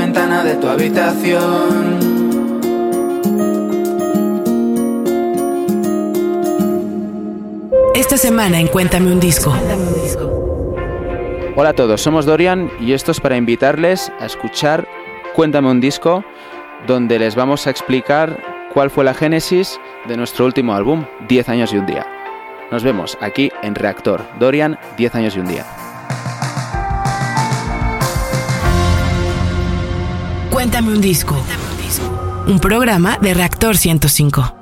ventana de tu habitación. Esta semana en Cuéntame un disco. Hola a todos, somos Dorian y esto es para invitarles a escuchar Cuéntame un disco, donde les vamos a explicar cuál fue la génesis de nuestro último álbum, 10 años y un día. Nos vemos aquí en Reactor. Dorian, 10 años y un día. Cuéntame un disco. Un programa de Reactor 105.